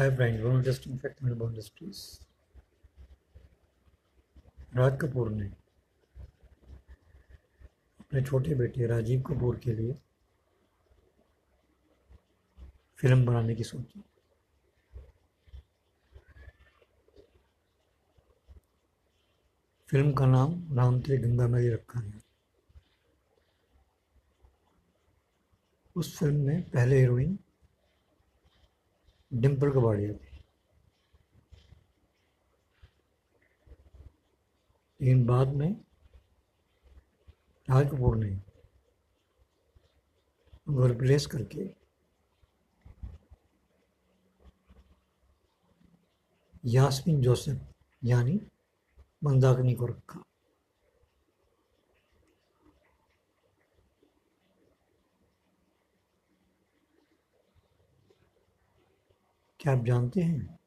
Five brand one industry effect में industries Raj Kapoor ने अपने छोटे बेटे राजीव कपूर के लिए फ़िल्म बनाने की सोची। फ़िल्म का नाम राम तेरे गंगा मैली रखा गया उस फ़िल्म में पहले हीरोइन डिम्पल कबाड़िया लेकिन बाद में राज कपूर ने उनको रिप्लेस करके यास्मिन जोसेफ, यानी मंदाकिनी को रखा। क्या आप जानते हैं?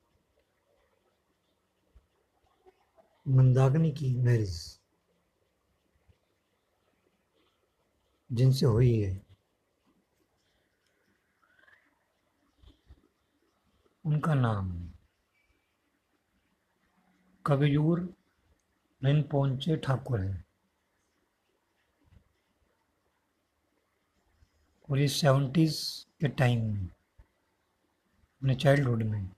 मंदाकिनी की मैरिज जिनसे हुई है। उनका नाम कवियूर पहुँचे ठाकुर है। और ये सेवेंटीज़ के टाइम में अपने चाइल्डहुड में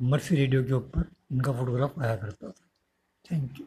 मर्सी रेडियो के ऊपर इनका फोटोग्राफ आया करता था। Thank you